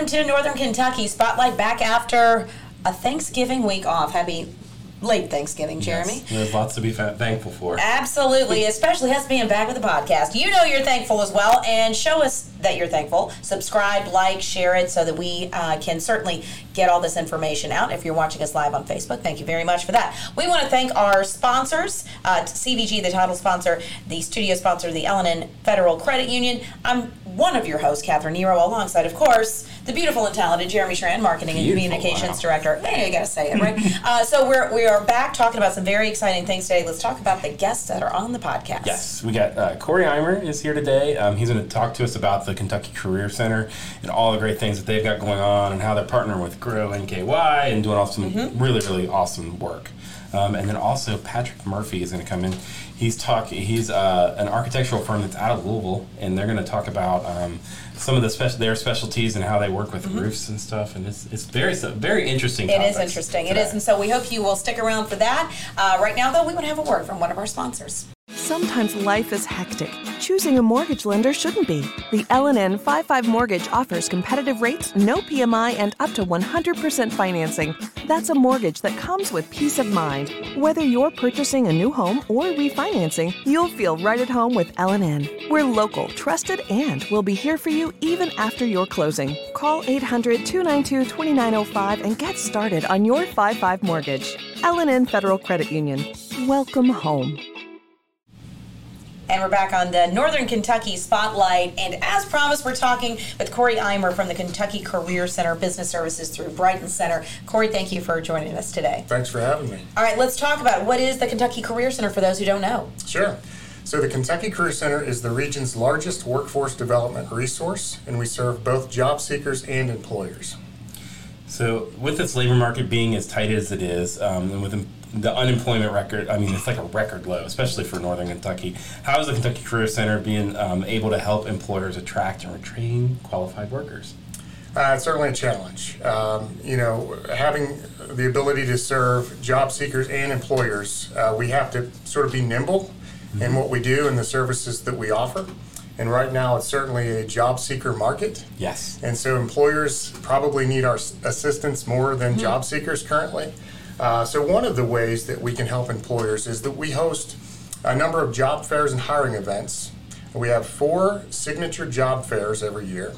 Welcome to Northern Kentucky Spotlight back after a Thanksgiving week off. Happy late Thanksgiving, Jeremy. Yes, there's lots to be thankful for. Absolutely, especially us being back with the podcast. You know you're thankful as well, and show us that you're thankful. Subscribe, like, share it so that we uh, can certainly get all this information out. If you're watching us live on Facebook, thank you very much for that. We want to thank our sponsors, uh, CVG, the title sponsor, the studio sponsor, the L&N Federal Credit Union. I'm one of your hosts, Catherine Nero, alongside, of course, the beautiful and talented Jeremy Schran, Marketing and Communications wow. Director. Hey, you got to say it, right? uh, so we're, we are back talking about some very exciting things today. Let's talk about the guests that are on the podcast. Yes, we got uh, Corey Eimer is here today. Um, he's going to talk to us about the Kentucky Career Center and all the great things that they've got going on and how they're partnering with Grow NKY and doing all some really really awesome work. Um, and then also Patrick Murphy is going to come in. He's talk. He's uh, an architectural firm that's out of Louisville, and they're going to talk about um, some of the special their specialties and how they work with roofs and stuff. And it's it's very very interesting. It is interesting. It today. is, and so we hope you will stick around for that. Uh, right now, though, we want to have a word from one of our sponsors. Sometimes life is hectic. Choosing a mortgage lender shouldn't be. The L&N 55 Mortgage offers competitive rates, no PMI, and up to 100% financing. That's a mortgage that comes with peace of mind. Whether you're purchasing a new home or refinancing, you'll feel right at home with L&N. We're local, trusted, and we'll be here for you even after your closing. Call 800 292 2905 and get started on your 55 mortgage. L&N Federal Credit Union. Welcome home. And we're back on the Northern Kentucky Spotlight. And as promised, we're talking with Corey Eimer from the Kentucky Career Center Business Services through Brighton Center. Corey, thank you for joining us today. Thanks for having me. All right, let's talk about what is the Kentucky Career Center for those who don't know. Sure. So, the Kentucky Career Center is the region's largest workforce development resource, and we serve both job seekers and employers. So, with this labor market being as tight as it is, um, and with the- unemployment record, I mean, it's like a record low, especially for Northern Kentucky. How is the Kentucky Career Center being um, able to help employers attract and retain qualified workers? Uh, it's certainly a challenge. Um, you know, having the ability to serve job seekers and employers, uh, we have to sort of be nimble in what we do and the services that we offer. And right now, it's certainly a job seeker market. Yes. And so employers probably need our assistance more than job seekers currently. Uh, so one of the ways that we can help employers is that we host a number of job fairs and hiring events. We have four signature job fairs every year.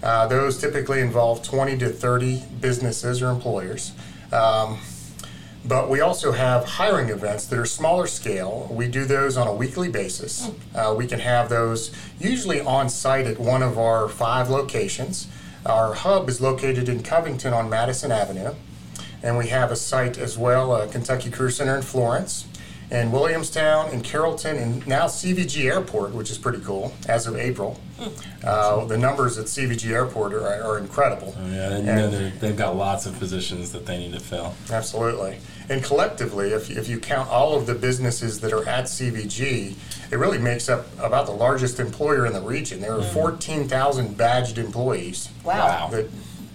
Uh, those typically involve 20 to 30 businesses or employers. Um, but we also have hiring events that are smaller scale. We do those on a weekly basis. Uh, we can have those usually on site at one of our five locations. Our hub is located in Covington on Madison Avenue. And we have a site as well, uh, Kentucky Career Center in Florence, in Williamstown, in Carrollton, and now CVG Airport, which is pretty cool as of April. Uh, the numbers at CVG Airport are, are incredible. Oh, Yeah, and, And- they're- they've got lots of positions that they need to fill. Absolutely. And collectively, if, if you count all of the businesses that are at CVG, it really makes up about the largest employer in the region. There are 14,000 badged employees Wow. that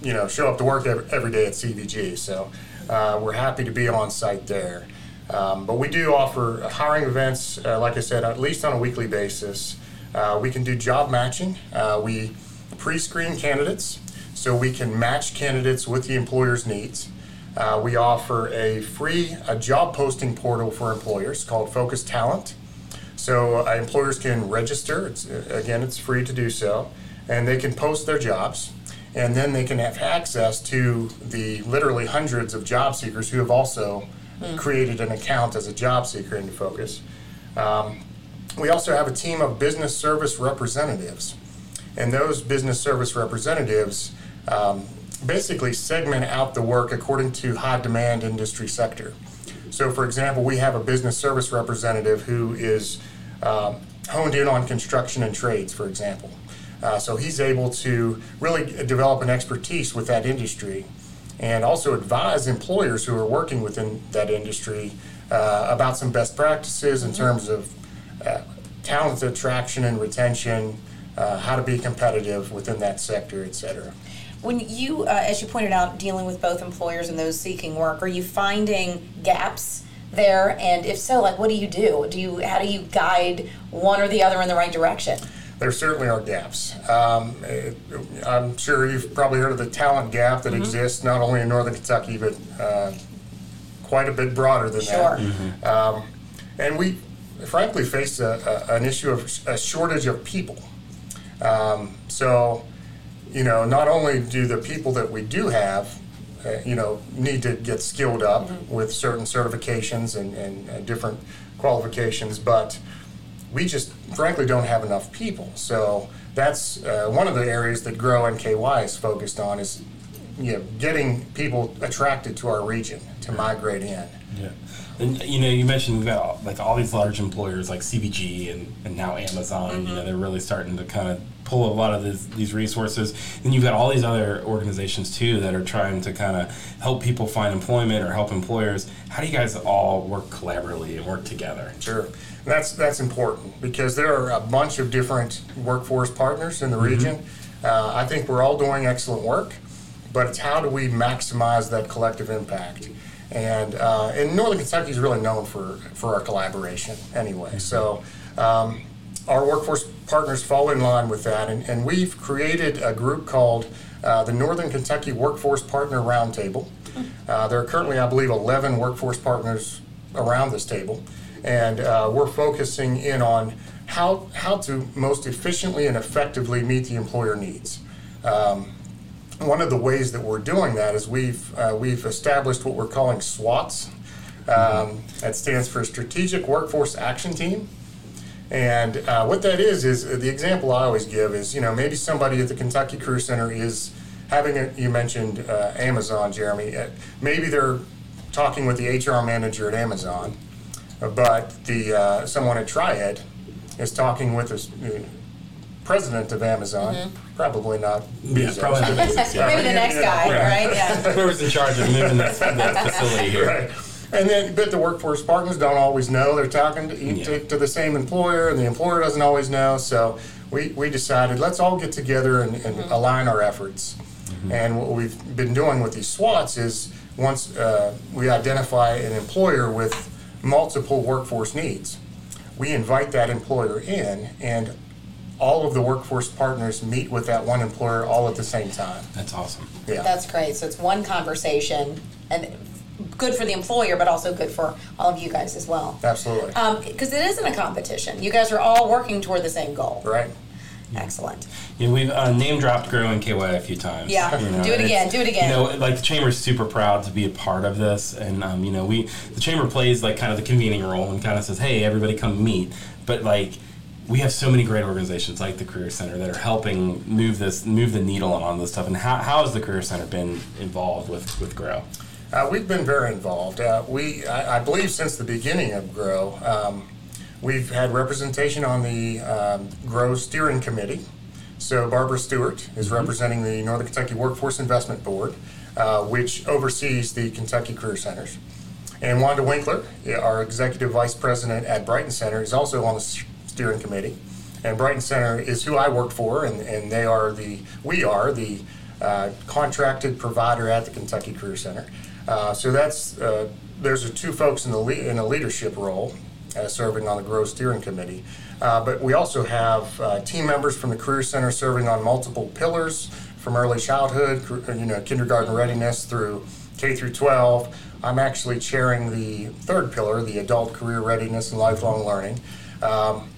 you know show up to work every, every day at CVG. So uh, we're happy to be on site there. Um, but we do offer hiring events, uh, like I said, at least on a weekly basis. Uh, we can do job matching. Uh, we pre-screen candidates, so we can match candidates with the employer's needs. Uh, we offer a free a job posting portal for employers called Focus Talent. So uh, employers can register. It's, again, it's free to do so, and they can post their jobs, and then they can have access to the literally hundreds of job seekers who have also created an account as a job seeker into Focus. Um, we also have a team of business service representatives, and those business service representatives um, basically segment out the work according to high demand industry sector. So, for example, we have a business service representative who is um, honed in on construction and trades, for example. Uh, so he's able to really develop an expertise with that industry and also advise employers who are working within that industry uh, about some best practices in terms of uh, talent attraction and retention, uh, how to be competitive within that sector, et cetera. When you, uh, as you pointed out, dealing with both employers and those seeking work, are you finding gaps there? And if so, like, what do you do? Do you, how do you guide one or the other in the right direction? There certainly are gaps. Um, it, I'm sure you've probably heard of the talent gap that exists not only in Northern Kentucky, but uh, quite a bit broader than Sure. that. Um, and we, frankly, face a, a, an issue of a shortage of people. Um, so, you know, not only do the people that we do have, uh, you know, need to get skilled up with certain certifications and, and, and different qualifications, but we just frankly don't have enough people. So that's uh, one of the areas that Grow NKY is focused on is, you know, getting people attracted to our region to migrate in. Yeah. And you know, you mentioned we've got like all these large employers like CVG and, and now Amazon. You know, they're really starting to kind of pull a lot of this, these resources. And you've got all these other organizations too that are trying to kind of help people find employment or help employers. How do you guys all work collaboratively and work together? Sure. That's that's important because there are a bunch of different workforce partners in the region. Uh, I think we're all doing excellent work, but it's how do we maximize that collective impact? And uh, and Northern Kentucky is really known for for our collaboration anyway. So. Um, our workforce partners fall in line with that, and, and we've created a group called uh, the Northern Kentucky Workforce Partner Roundtable. Uh, there are currently, I believe, 11 workforce partners around this table, and uh, we're focusing in on how, how to most efficiently and effectively meet the employer needs. Um, one of the ways that we're doing that is we've, uh, we've established what we're calling SWATs. Um, that stands for Strategic Workforce Action Team. And uh, what that is is uh, the example I always give is you know maybe somebody at the Kentucky Career Center is having a you mentioned uh, Amazon, Jeremy. Uh, maybe they're talking with the HR manager at Amazon, uh, but the uh, someone at Triad is talking with the uh, president of Amazon. Probably not. Yeah, probably not Maybe the next guy, right? Yeah. Whoever's in charge of moving that, that facility here. Right. And then, but the workforce partners don't always know. They're talking to, Yeah. to, to the same employer, and the employer doesn't always know. So we, we decided let's all get together and, and align our efforts. And what we've been doing with these SWATs is once uh, we identify an employer with multiple workforce needs, we invite that employer in, and all of the workforce partners meet with that one employer all at the same time. That's awesome. Yeah. That's great. So it's one conversation and good for the employer, but also good for all of you guys as well. Absolutely. Because it isn't a competition. You guys are all working toward the same goal. right. Excellent. Yeah, we've uh, name dropped Grow NKY a few times. Yeah, do it and again, do it again. You know, like the chamber is super proud to be a part of this, and um, you know, we the chamber plays like kind of the convening role and kind of says, "Hey, everybody, come meet." But like, we have so many great organizations like the Career Center that are helping move this, move the needle on all this stuff. And how, how has the Career Center been involved with with Grow? Uh, we've been very involved. Uh, we, I, I believe, since the beginning of Grow, um, we've had representation on the um, Grow Steering Committee. So Barbara Stewart is representing the Northern Kentucky Workforce Investment Board, uh, which oversees the Kentucky Career Centers. And Wanda Winkler, our executive vice president at Brighton Center, is also on the steering committee. And Brighton Center is who I work for, and, and they are the, we are the uh, contracted provider at the Kentucky Career Center. Uh, so that's, uh, there's two folks in the le- in a leadership role uh, serving on the Grow Steering Committee. Uh, but we also have uh, team members from the Career Center serving on multiple pillars from early childhood, you know, kindergarten readiness through K through 12. I'm actually chairing the third pillar, the adult career readiness and lifelong learning. Um,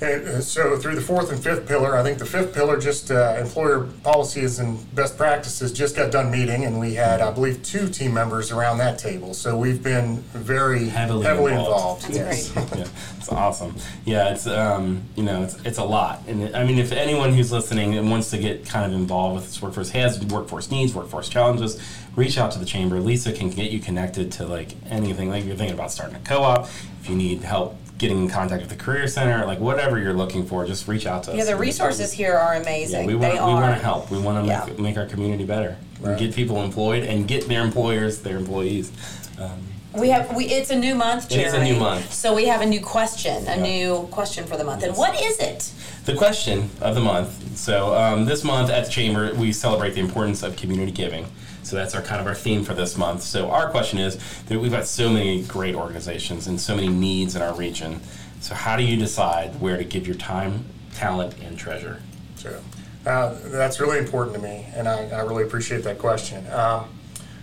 and uh, so through the fourth and fifth pillar, I think the fifth pillar, just uh, employer policies and best practices, just got done meeting, and we had, I believe, two team members around that table. So we've been very Heavily heavily, involved. involved. That's yes. great. yeah, it's awesome. Yeah, it's um, you know, it's it's a lot, and it, I mean, if anyone who's listening and wants to get kind of involved with this workforce, has workforce needs, workforce challenges, reach out to the chamber. Lisa can get you connected to like anything. Like if you're thinking about starting a co-op, if you need help getting in contact with the career center, like whatever you're looking for, just reach out to us. Yeah, the resources here are amazing. Yeah, we want they we want to help. We want to Yeah. make, make our community better. Right. Get people employed and get their employers their employees. Um, We have we. It's a new month, It is a new month. So we have a new question, a Yeah. new question for the month. And what is it? The question of the month. So um, this month at the chamber, we celebrate the importance of community giving. So that's our kind of our theme for this month. So our question is that we've got so many great organizations and so many needs in our region. So how do you decide where to give your time talent and treasure? So uh, that's really important to me, and I, I really appreciate that question. Um,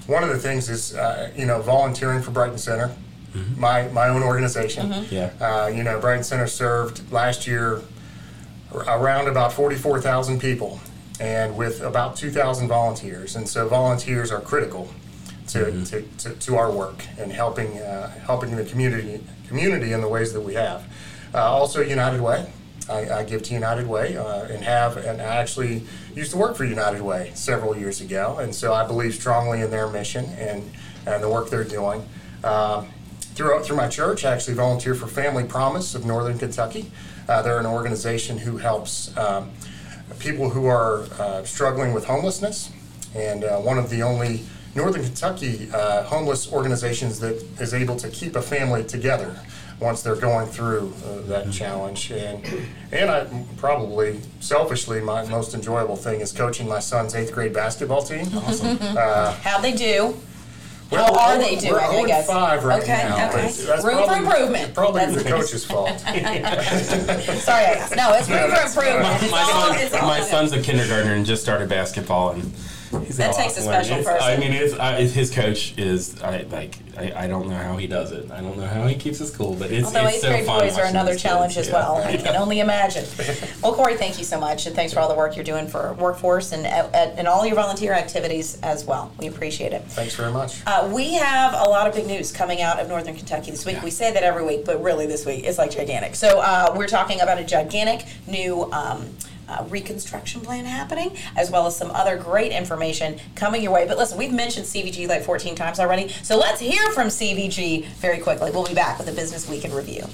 one of the things is, uh, you know, volunteering for Brighton Center, my, my own organization. Yeah. Uh, you know, Brighton Center served last year around about 44,000 people and with about 2,000 volunteers. And so volunteers are critical to, to, to, to our work and helping, uh, helping the community, community in the ways that we have. Uh, also, United Way. I, I give to United Way uh, and have, and I actually used to work for United Way several years ago. And so I believe strongly in their mission and, and the work they're doing. Um, through, through my church, I actually volunteer for Family Promise of Northern Kentucky. Uh, they're an organization who helps um, people who are uh, struggling with homelessness, and uh, one of the only Northern Kentucky uh, homeless organizations that is able to keep a family together once they're going through uh, that challenge. And and I probably selfishly my most enjoyable thing is coaching my son's eighth grade basketball team. Awesome. How they do? How are they doing? We're I guess. five right Okay, now. okay. that's Room for improvement. Probably That's- the coach's fault. Sorry, I asked. No, it's room for that's improvement. It's my, son, my son's a kindergartner and just started basketball and he's That all takes a awesome. special It's- I mean, it's, I, his coach is I like I, I don't know how he does it. I don't know how he keeps his cool, but it's Although it's eighth so grade fun boys are another challenge kids. as Yeah. well. I can only imagine. Well, Corey, thank you so much, and thanks for all the work you're doing for workforce and at, at, and all your volunteer activities as well. We appreciate it. Thanks very much. Uh, we have a lot of big news coming out of Northern Kentucky this week. We say that every week, but really this week it's like gigantic. So uh, we're talking about a gigantic new. Um, uh, reconstruction plan happening, as well as some other great information coming your way. But listen, we've mentioned CVG like 14 times already, so let's hear from CVG very quickly. We'll be back with a Business Week in Review.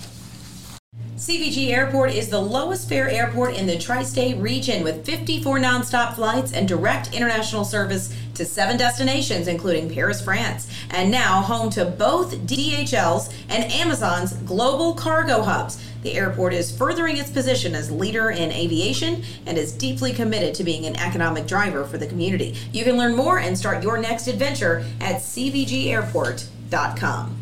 CVG Airport is the lowest fare airport in the tri state region with 54 nonstop flights and direct international service to seven destinations, including Paris, France, and now home to both DHL's and Amazon's global cargo hubs. The airport is furthering its position as leader in aviation and is deeply committed to being an economic driver for the community. You can learn more and start your next adventure at cvgairport.com.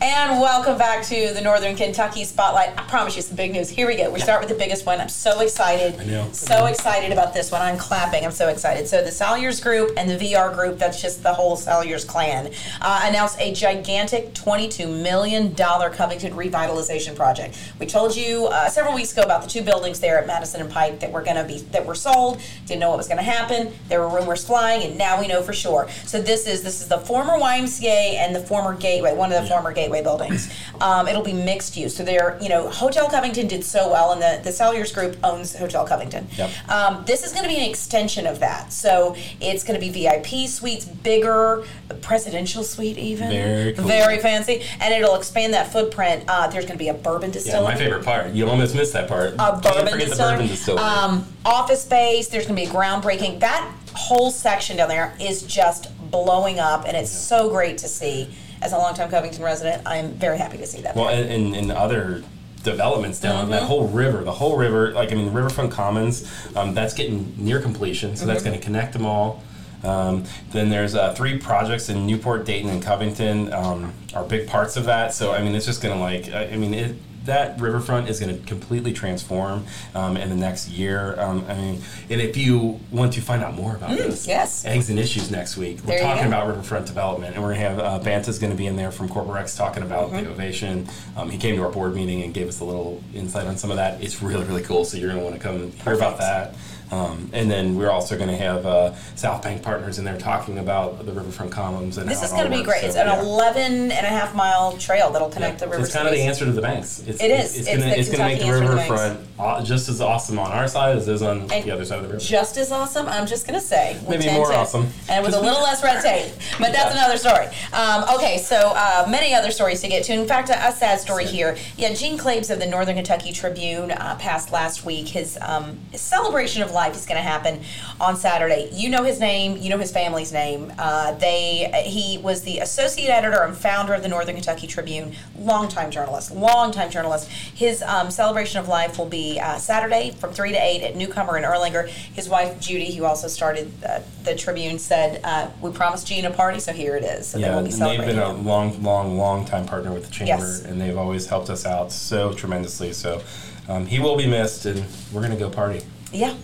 And welcome back to the Northern Kentucky Spotlight. I promise you some big news. Here we go. We start with the biggest one. I'm so excited. I know. So excited about this one. I'm clapping. I'm so excited. So the Salyers Group and the VR Group, that's just the whole Salyers clan, uh, announced a gigantic $22 million Covington revitalization project. We told you uh, several weeks ago about the two buildings there at Madison and Pike that were going to be that were sold. Didn't know what was going to happen. There were rumors flying, and now we know for sure. So this is this is the former YMCA and the former Gateway, one of the former Gateway buildings. Um, it'll be mixed use. So they're, you know, Hotel Covington did so well, and the, the Salyers Group owns Hotel Covington. Yep. Um, this is going to be an extension of that. So it's going to be VIP suites, bigger, presidential suite even. Very cool. Very fancy. And it'll expand that footprint. Uh, there's going to be a bourbon Yeah, distillery. my favorite part. You almost missed that part. A bourbon forget the distillery. bourbon distillery. Um, office space. There's going to be a groundbreaking. That whole section down there is just blowing up, and it's so great to see. As a longtime Covington resident, I'm very happy to see that. Well, and, and, and other developments down Mm-hmm. that whole river, the whole river, like I mean, Riverfront Commons, um, that's getting near completion, so that's Mm-hmm. going to connect them all. Um, then there's uh, three projects in Newport, Dayton, and Covington um, are big parts of that. So I mean, it's just going to like I, I mean it. That riverfront is going to completely transform um, in the next year. Um, I mean, and if you want to find out more about this, Mm, yes. eggs and issues next week. We're talking about riverfront development, and we're going to have uh, Banta's going to be in there from Corporex talking about Mm-hmm. the ovation. Um, he came to our board meeting and gave us a little insight on some of that. It's really really cool. So you're going to want to come and hear about that. Um, and then we're also going to have uh, South Bank partners in there talking about the riverfront commons and This is going to be works. great. It's an yeah. 11 and a half mile trail that'll connect Yeah. the river. It's kind of the answer to the banks. It's, It is. It's, It's it's gonna make the Kentucky answer to the riverfront just as awesome on our side as it is on And the other side of the river. Just as awesome, I'm just going to say. Maybe more to- awesome. And with a little less red tape. But that's Yeah. another story. Um, okay, so uh, many other stories to get to. In fact, a, a sad story here. Yeah, Gene Clabes of the Northern Kentucky Tribune uh, passed last week. His, um, his celebration of life is going to happen on Saturday. You know his name. You know his family's name. Uh, they He was the associate editor and founder of the Northern Kentucky Tribune. Longtime journalist. Longtime journalist. His um, celebration of life will be uh, Saturday from 3 to 8 at Newcomer in Erlanger. His wife, Judy, who also started uh, the Tribune, said, uh, We promised Gene a party, so here it is. So they Yeah, be they've been a long, long, long time partner with the chamber, Yes. and they've always helped us out so tremendously. So um, he will be missed, and we're gonna go party. Yeah.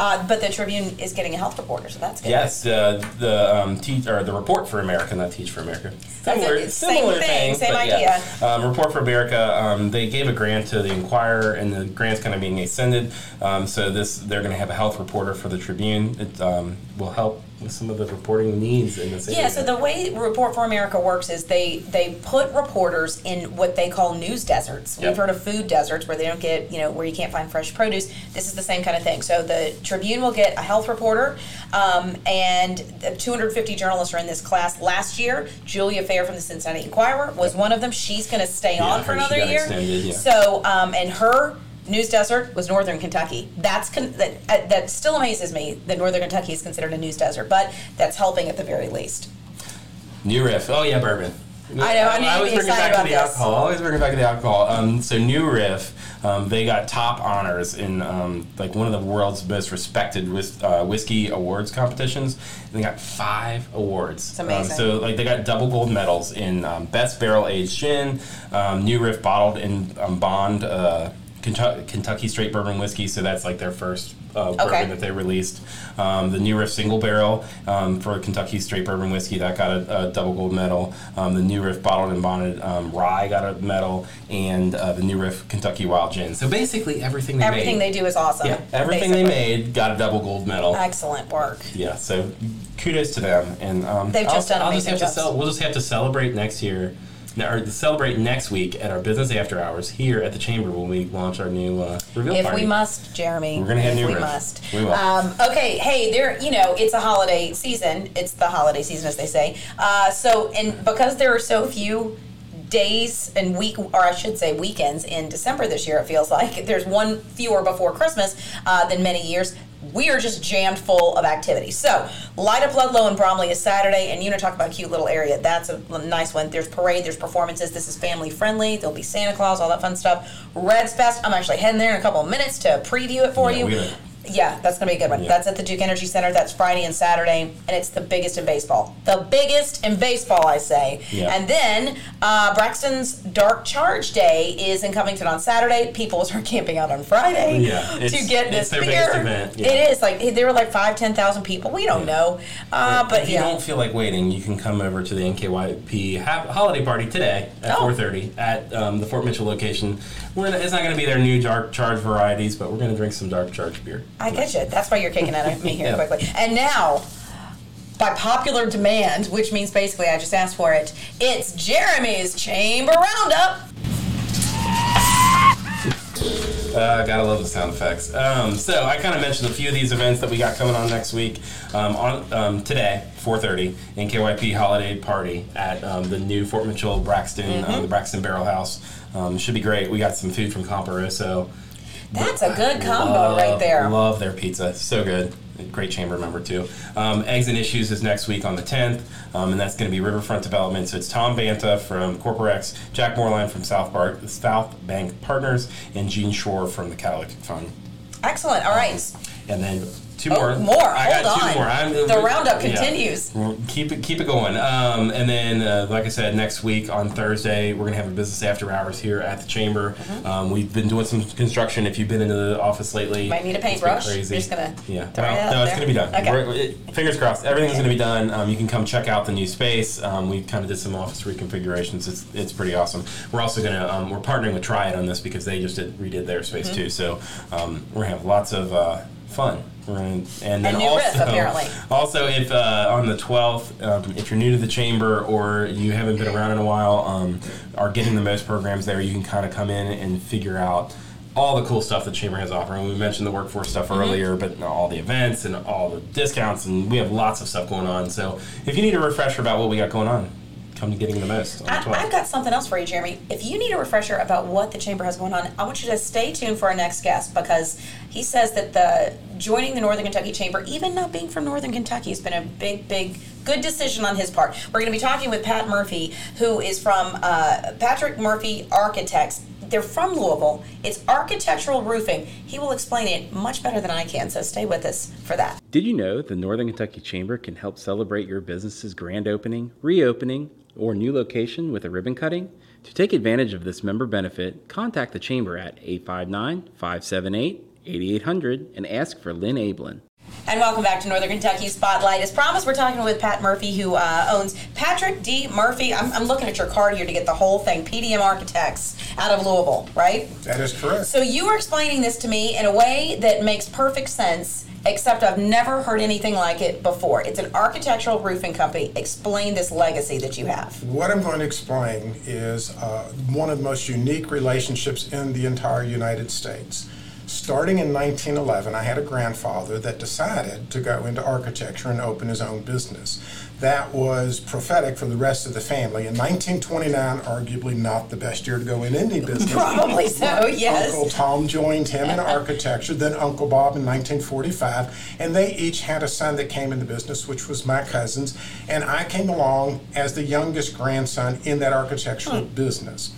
Uh, but the Tribune is getting a health reporter, so that's good. Yes, uh, the um, teach or the report for America, not Teach for America. Similar. Same similar thing, same idea. Yeah. Um, report for America. Um, they gave a grant to the Enquirer, and the grant's kind of being extended. Um, so this, they're going to have a health reporter for the Tribune. It um, will help with some of the reporting needs in this area. Yeah, so the way Report for America works is they they put reporters in what they call news deserts. Yep. We've heard of food deserts where they don't get, you know, where you can't find fresh produce. This is the same kind of thing. So the Tribune will get a health reporter, um, and the 250 journalists are in this class. Last year, Julia Fair from the Cincinnati Enquirer was one of them. She's going to stay Yeah, on for I heard she another year. extended, yeah. So, um, and her news desert was Northern Kentucky. That's con- that uh, that still amazes me that Northern Kentucky is considered a news desert, but that's helping at the very least. New Riff. Oh yeah, bourbon. I know, I need to always bring it back to the this. alcohol. Always bring it back to the alcohol. Um, so New Riff, um, they got top honors in um, like one of the world's most respected whis- uh, whiskey awards competitions. And they got five awards. It's amazing. Um, so like they got double gold medals in um, best barrel aged gin, um, New Riff bottled in um, Bond. Uh, Kentucky, Straight Bourbon Whiskey, so that's like their first uh, bourbon Okay. that they released. Um, the New Riff Single Barrel um, for Kentucky Straight Bourbon Whiskey that got a, a double gold medal. Um, the New Riff Bottled and Bonded um, Rye got a medal, and uh, the New Riff Kentucky Wild Gin. So basically, everything they made. Everything made, they do is awesome. yeah, everything they made got a double gold medal. Excellent work. Yeah, so kudos to them, and um, They've just I'll, done I'll just amazing have to cel- We'll just have to celebrate next year. Or celebrate next week at our business after hours here at the chamber when we launch our new uh, reveal If party. we must, Jeremy. We're gonna have new we riff. must. We will. Um, okay, hey, there. You know, it's a holiday season. It's the holiday season, as they say. Uh, so, and because there are so few days and week, or I should say weekends in December this year, it feels like there's one fewer before Christmas uh, than many years. We are just jammed full of activity. So, Light Up Ludlow and Bromley is Saturday, and you know, talk about a cute little area. That's a nice one. There's parade, there's performances. This is family friendly. There'll be Santa Claus, all that fun stuff. Reds Fest. I'm actually heading there in a couple of minutes to preview it for Yeah, you. Yeah, that's gonna be a good one. Yeah. That's at the Duke Energy Center. That's Friday and Saturday, and it's the biggest in baseball. The biggest in baseball, I say. Yeah. And then uh, Braxton's Dark Charge Day is in Covington on Saturday. People start camping out on Friday Yeah, to get this beer. event, yeah. It is like there were like five, ten thousand people. We don't know, uh, but if you don't feel like waiting, you can come over to the NKYP ha- holiday party today at Oh. 4:30 at um, the Fort Mitchell location. We're it's not going to be their new dark charge varieties, but we're going to drink some dark charge beer. I get you. That's why you're kicking at me here Yeah. quickly. And now, by popular demand, which means basically I just asked for it, it's Jeremy's Chamber Roundup. Uh, gotta love the sound effects. Um, so I kind of mentioned a few of these events that we got coming on next week. Um, on um, today, 4:30, NKYP holiday party at um, the new Fort Mitchell Braxton, uh, the Braxton Barrel House. Um, should be great. We got some food from Comparoso. That's a good combo Love- right there. I love their pizza. So good. Great chamber member too. Um, Eggs and Issues is next week on the 10th, um, and that's going to be Riverfront Development. So it's Tom Banta from Corporex, Jack Moreland from South Park, South Bank Partners, and Jeanne Schroer from the Catalytic Fund. Excellent. All right. And then two Oh, more. more. I got Hold two on. more. I'm- The roundup continues. Keep it keep it going. Um, and then, uh, like I said, next week on Thursday, we're gonna have a business after hours here at the chamber. Um, we've been doing some construction. If you've been into the office lately, Mm-hmm. Might need a paintbrush. Crazy. You're just gonna yeah. Well, no, it's there? gonna be done. Okay. It- fingers crossed. Everything's gonna be done. Um, you can come check out the new space. Um, we kind of did some office reconfigurations. It's it's pretty awesome. We're also gonna um, we're partnering with Triad on this because they just did, redid their space Mm-hmm. too. So um, we're gonna have lots of uh, fun. Gonna, and then new also, riff, apparently. also, if uh, on the 12th, um, if you're new to the chamber or you haven't been around in a while, um, are getting the most programs there, you can kind of come in and figure out all the cool stuff the chamber has offering. We mentioned the workforce stuff Mm-hmm. earlier, but all the events and all the discounts, and we have lots of stuff going on. So if you need a refresher about what we got going on, come to getting the most on the I, 12th. I've got something else for you, Jeremy. If you need a refresher about what the chamber has going on, I want you to stay tuned for our next guest because he says that the joining the Northern Kentucky Chamber, even not being from Northern Kentucky, has been a big, big, good decision on his part. We're going to be talking with Pat Murphy, who is from uh, Patrick Murphy Architects. They're from Louisville. It's architectural roofing. He will explain it much better than I can, so stay with us for that. Did you know the Northern Kentucky Chamber can help celebrate your business's grand opening, reopening, or new location with a ribbon cutting? To take advantage of this member benefit, contact the Chamber at 859 578 8800 and ask for Lynn Ablin. And welcome back to Northern Kentucky Spotlight. As promised, we're talking with Pat Murphy, who uh, owns Patrick D. Murphy. I'm, I'm, looking at your card here to get the whole thing. PDM Architects out of Louisville, right? That is correct. So you were explaining this to me in a way that makes perfect sense, except I've never heard anything like it before. It's an architectural roofing company. Explain this legacy that you have. What I'm going to explain is uh, one of the most unique relationships in the entire United States starting in 1911, I had a grandfather that decided to go into architecture and open his own business. That was prophetic for the rest of the family. In 1929, arguably not the best year to go in any business. Probably so, yes. Uncle Tom joined him in architecture, then Uncle Bob in 1945, and they each had a son that came into business, which was my cousins, and I came along as the youngest grandson in that architectural hmm. business.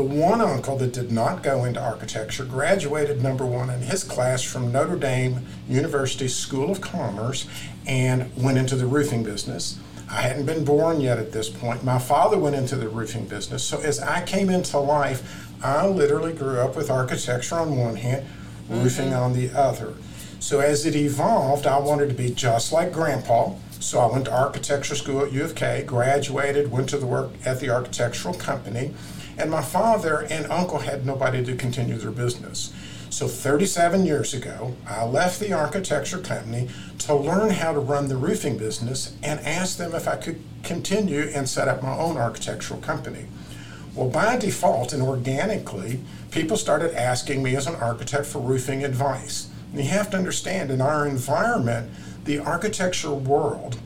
The one uncle that did not go into architecture graduated number one in his class from Notre Dame University School of Commerce and went into the roofing business. I hadn't been born yet at this point. My father went into the roofing business. So as I came into life, I literally grew up with architecture on one hand, roofing mm-hmm. on the other. So as it evolved, I wanted to be just like Grandpa. So I went to architecture school at U of K, graduated, went to the work at the architectural company. And my father and uncle had nobody to continue their business. So 37 years ago, I left the architecture company to learn how to run the roofing business and asked them if I could continue and set up my own architectural company. Well, by default and organically, people started asking me as an architect for roofing advice. And you have to understand, in our environment, the architecture world,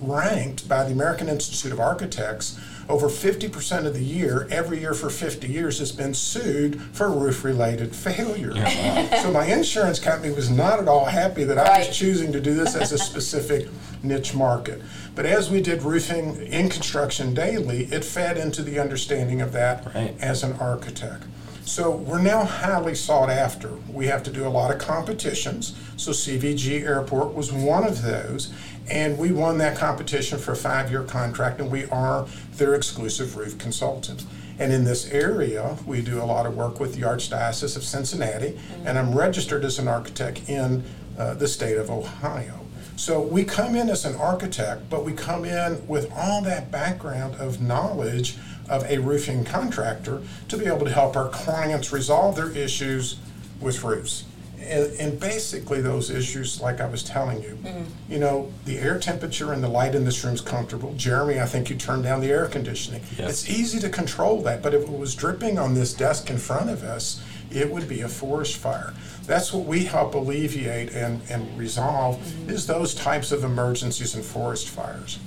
ranked by the American Institute of Architects, over 50% of the year, every year for 50 years, has been sued for roof related failure. Yeah. so my insurance company was not at all happy that right. I was choosing to do this as a specific niche market. But as we did roofing in construction daily, it fed into the understanding of that right. as an architect. So we're now highly sought after. We have to do a lot of competitions. So CVG Airport was one of those. And we won that competition for a five year contract, and we are their exclusive roof consultant. And in this area, we do a lot of work with the Archdiocese of Cincinnati, mm-hmm. and I'm registered as an architect in uh, the state of Ohio. So we come in as an architect, but we come in with all that background of knowledge of a roofing contractor to be able to help our clients resolve their issues with roofs and, and, basically those issues, like I was telling you, mm-hmm. you know, the air temperature and the light in this room is comfortable. Jeremy, I think you turned down the air conditioning. Yes. It's easy to control that, but if it was dripping on this desk in front of us, it would be a forest fire. That's what we help alleviate and, and resolve mm-hmm. is those types of emergencies and forest fires.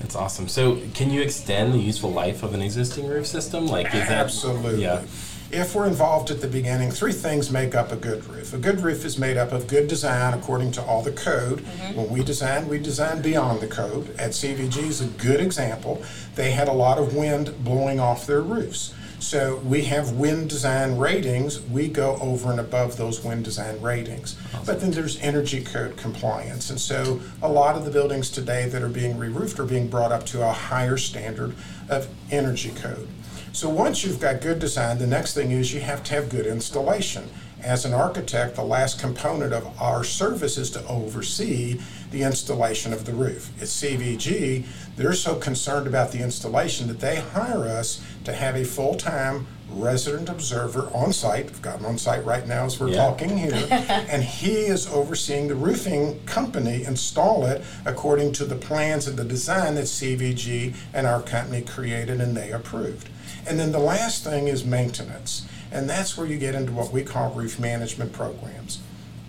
That's awesome. So, can you extend the useful life of an existing roof system? Like, is Absolutely. Yeah if we're involved at the beginning, three things make up a good roof. A good roof is made up of good design according to all the code. Mm-hmm. When we design, we design beyond the code. At CVG is a good example. They had a lot of wind blowing off their roofs. So we have wind design ratings. We go over and above those wind design ratings. Awesome. But then there's energy code compliance. And so a lot of the buildings today that are being re roofed are being brought up to a higher standard of energy code. So once you've got good design, the next thing is you have to have good installation. As an architect, the last component of our service is to oversee the installation of the roof. At CVG, they're so concerned about the installation that they hire us to have a full time resident observer on site. We've got him on site right now as we're yeah. talking here. and he is overseeing the roofing company install it according to the plans and the design that CVG and our company created and they approved. And then the last thing is maintenance. And that's where you get into what we call roof management programs.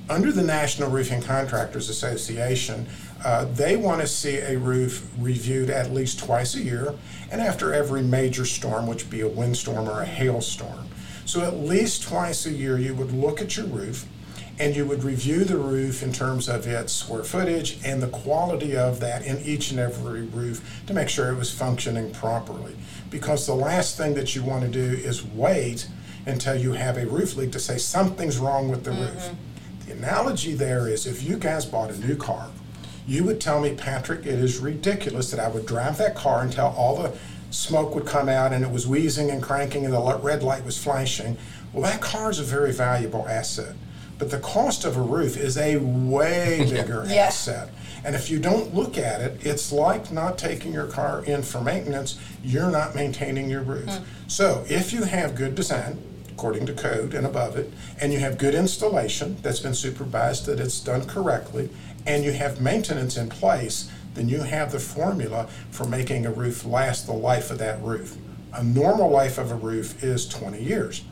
Under the National Roofing Contractors Association, uh, they want to see a roof reviewed at least twice a year and after every major storm, which would be a windstorm or a hailstorm. So at least twice a year, you would look at your roof and you would review the roof in terms of its square footage and the quality of that in each and every roof to make sure it was functioning properly. Because the last thing that you want to do is wait until you have a roof leak to say something's wrong with the mm-hmm. roof. The analogy there is if you guys bought a new car, you would tell me, Patrick, it is ridiculous that I would drive that car until all the smoke would come out and it was wheezing and cranking and the red light was flashing. Well, that car is a very valuable asset. But the cost of a roof is a way bigger Yeah. asset. And if you don't look at it, it's like not taking your car in for maintenance. You're not maintaining your roof. Hmm. So if you have good design, according to code and above it, and you have good installation that's been supervised that it's done correctly, and you have maintenance in place, then you have the formula for making a roof last the life of that roof. A normal life of a roof is 20 years.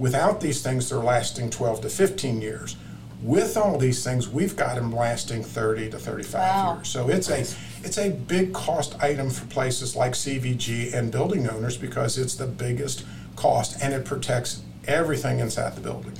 Without these things, they're lasting 12 to 15 years. With all these things, we've got them lasting 30 to 35 Wow. years. So it's a it's a big cost item for places like CVG and building owners because it's the biggest cost and it protects everything inside the building.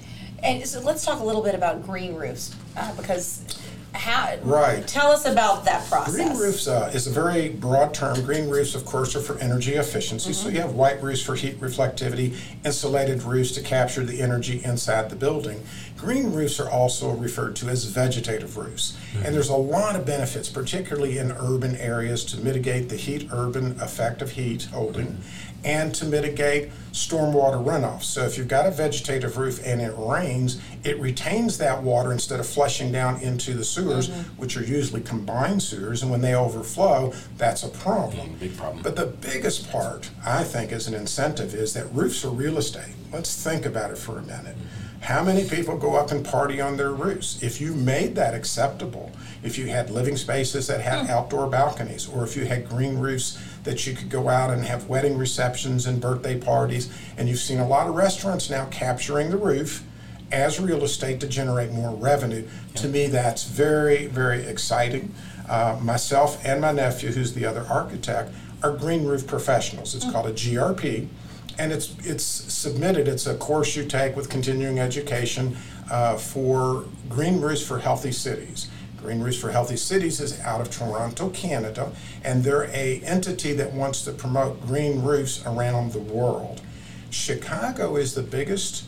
And so let's talk a little bit about green roofs uh, because how Right. tell us about that process. Green roofs uh, is a very broad term. Green roofs, of course, are for energy efficiency. So you have white roofs for heat reflectivity, insulated roofs to capture the energy inside the building. Green roofs are also referred to as vegetative roofs. And there's a lot of benefits, particularly in urban areas, to mitigate the heat urban effect of heat holding and to mitigate stormwater runoff. So if you've got a vegetative roof and it rains, it retains that water instead of flushing down into the sewers, mm-hmm. which are usually combined sewers, and when they overflow, that's a problem. Mm, big problem. But the biggest part, I think, as an incentive is that roofs are real estate. Let's think about it for a minute. How many people go up and party on their roofs? If you made that acceptable, if you had living spaces that had mm. outdoor balconies, or if you had green roofs that you could go out and have wedding receptions and birthday parties, and you've seen a lot of restaurants now capturing the roof as real estate to generate more revenue. To me, that's very, very exciting. Uh, myself and my nephew, who's the other architect, are green roof professionals. It's called a GRP, and it's it's submitted. It's a course you take with continuing education uh, for green roofs for healthy cities. Green Roofs for Healthy Cities is out of Toronto, Canada, and they're a entity that wants to promote green roofs around the world. Chicago is the biggest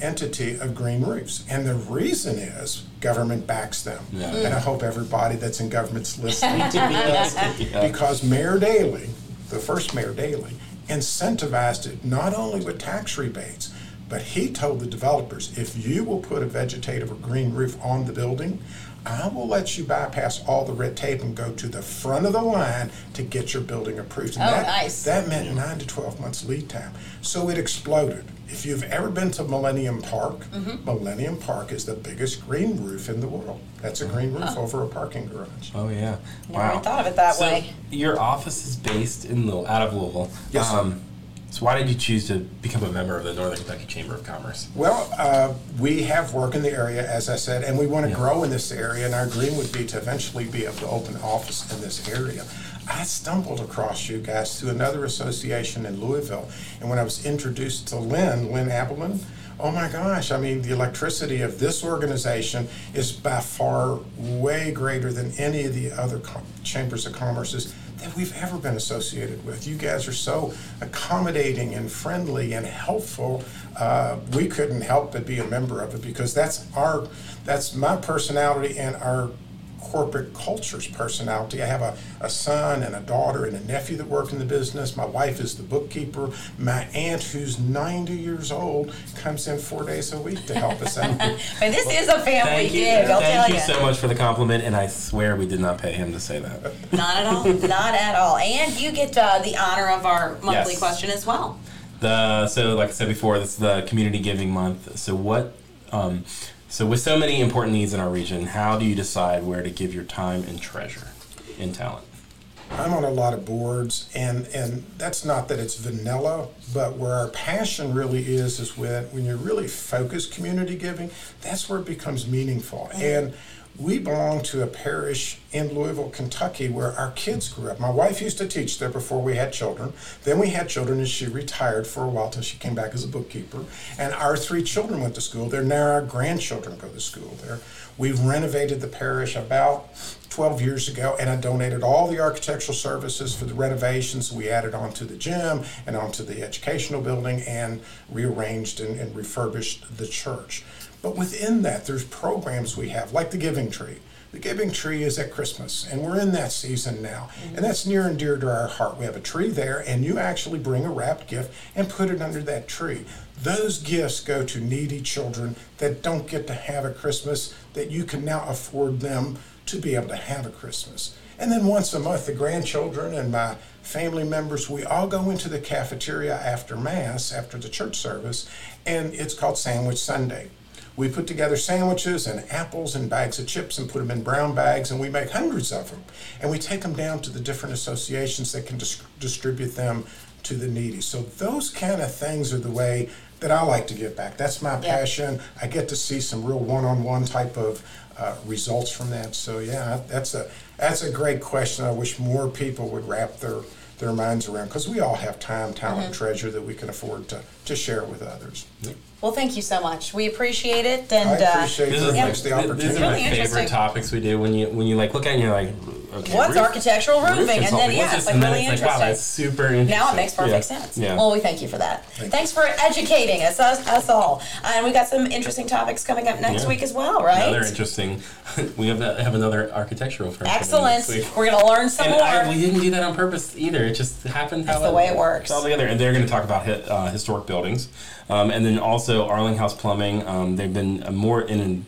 entity of green roofs, and the reason is government backs them. Yeah. And I hope everybody that's in government's listening to this, because Mayor Daley, the first Mayor Daley, incentivized it not only with tax rebates, but he told the developers, if you will put a vegetative or green roof on the building, I will let you bypass all the red tape and go to the front of the line to get your building approved. And Oh, that, nice. That meant nine to 12 months lead time. So it exploded. If you've ever been to Millennium Park, Mm-hmm. Millennium Park is the biggest green roof in the world. That's a green roof over a parking garage. Oh yeah. Never even thought of it that so way. Your office is based in Louisville, out of Louisville. Um, Yes, sir. So why did you choose to become a member of the Northern Kentucky Chamber of Commerce? Well, uh, we have work in the area, as I said, and we want to grow in this area, and our dream would be to eventually be able to open an office in this area. I stumbled across you guys through another association in Louisville, and when I was introduced to Lynn, Lynn Abelman, oh my gosh, I mean, the electricity of this organization is by far way greater than any of the other com- chambers of commerces that we've ever been associated with. You guys are so accommodating and friendly and helpful. Uh, we couldn't help but be a member of it because that's our, that's my personality and our corporate culture's personality. I have a, a son and a daughter and a nephew that work in the business. My wife is the bookkeeper. My aunt, who's 90 years old, comes in four days a week to help us out. And this is a family Thank you. gig, I'll Thank tell you so much for the compliment, and I swear we did not pay him to say that. Not at all. Not at all. And you get uh, the honor of our monthly Yes. question as well. The so like I said before, this is the Community Giving Month. So what? Um, so with so many important needs in our region, how do you decide where to give your time and treasure and talent? I'm on a lot of boards, and and that's not that it's vanilla, but where our passion really is is when when you're really focus community giving, that's where it becomes meaningful. And we belong to a parish in Louisville, Kentucky, where our kids grew up. My wife used to teach there before we had children. Then we had children, and she retired for a while till she came back as a bookkeeper. And our three children went to school there. Now our grandchildren go to school there. We've renovated the parish about 12 years ago, and I donated all the architectural services for the renovations. We added on to the gym and onto the educational building and rearranged and, and refurbished the church. But within that, there's programs we have, like the Giving Tree. The giving tree is at Christmas, and we're in that season now. Mm-hmm. And that's near and dear to our heart. We have a tree there, and you actually bring a wrapped gift and put it under that tree. Those gifts go to needy children that don't get to have a Christmas, that you can now afford them to be able to have a Christmas. And then once a month, the grandchildren and my family members, we all go into the cafeteria after Mass, after the church service, and it's called Sandwich Sunday. We put together sandwiches and apples and bags of chips and put them in brown bags, and we make hundreds of them. And we take them down to the different associations that can dis- distribute them to the needy. So, those kind of things are the way that I like to give back. That's my Yeah. passion. I get to see some real one on one type of uh, results from that. So, yeah, that's a, that's a great question. I wish more people would wrap their their minds around because we all have time, talent, and treasure that we can afford to, to share with others. Well, thank you so much. We appreciate it, and I uh, appreciate This is Yeah. like much the opportunity. these are my Really interesting. favorite topics we do when you when you like look at it and you're like, okay, What's architectural roofing? And then, consulting, yeah, it's this? like and then really it's like, wow, interesting. that's super interesting. Now it makes perfect Yeah. sense. Yeah. Well, we thank you for that. Thanks for educating us, us, us all. And we got some interesting topics coming up next Yeah. week as well, right? Another interesting. we have that, have another architectural firm. coming Excellent. next week. We're gonna learn some And more. I, we didn't do that on purpose either. It just happened how That's the way it works. all together. And they're going to talk about hi- uh, historic buildings, um, and then also Arlinghaus Plumbing. Um, they've been more in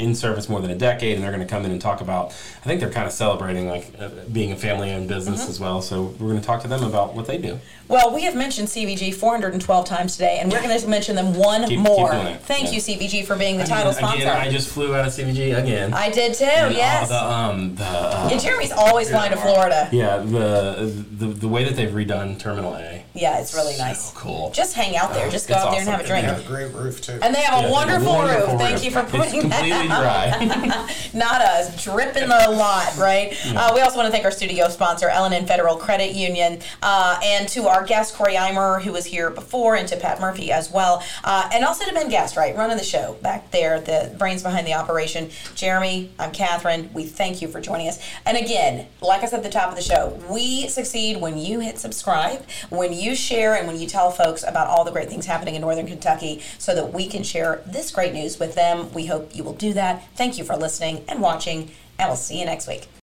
in service more than a decade, and they're going to come in and talk about. I think they're kind of celebrating like uh, being a family-owned business Mm-hmm. as well. So we're going to talk to them about what they do. Well, we have mentioned CVG 412 times today, and we're going to mention them one Keep- keep more. doing it. Thank Yeah. you, CVG, for being the I title sponsor. Again, I just flew out of CVG again. I did too. And yes. the, um, the, uh, yeah, Jeremy's always flying to Florida. yeah, the, the the way that they've redone Terminal A. Yeah, it's really So nice. cool. Just hang out there. Just go It's out there and have awesome. a They have a great roof too. And they have a wonderful, wonderful roof. Thank you for It's that completely out. dry. Not us, dripping in the lot, right? Uh, we also want to thank our studio sponsor, L&N Federal Credit Union, uh, and to our guest, Corey Eimer, who was here before, and to Pat Murphy as well. Uh, and also to Ben Guest, right, running the show back there, the brains behind the operation. Jeremy, I'm Catherine. We thank you for joining us. And again, like I said at the top of the show, we succeed when you hit subscribe, when you share, and when you tell folks about all the great things happening in Northern Kentucky so that we can share this great news with them. We hope you will do that. Thank you for listening and watching, and we'll see you next week.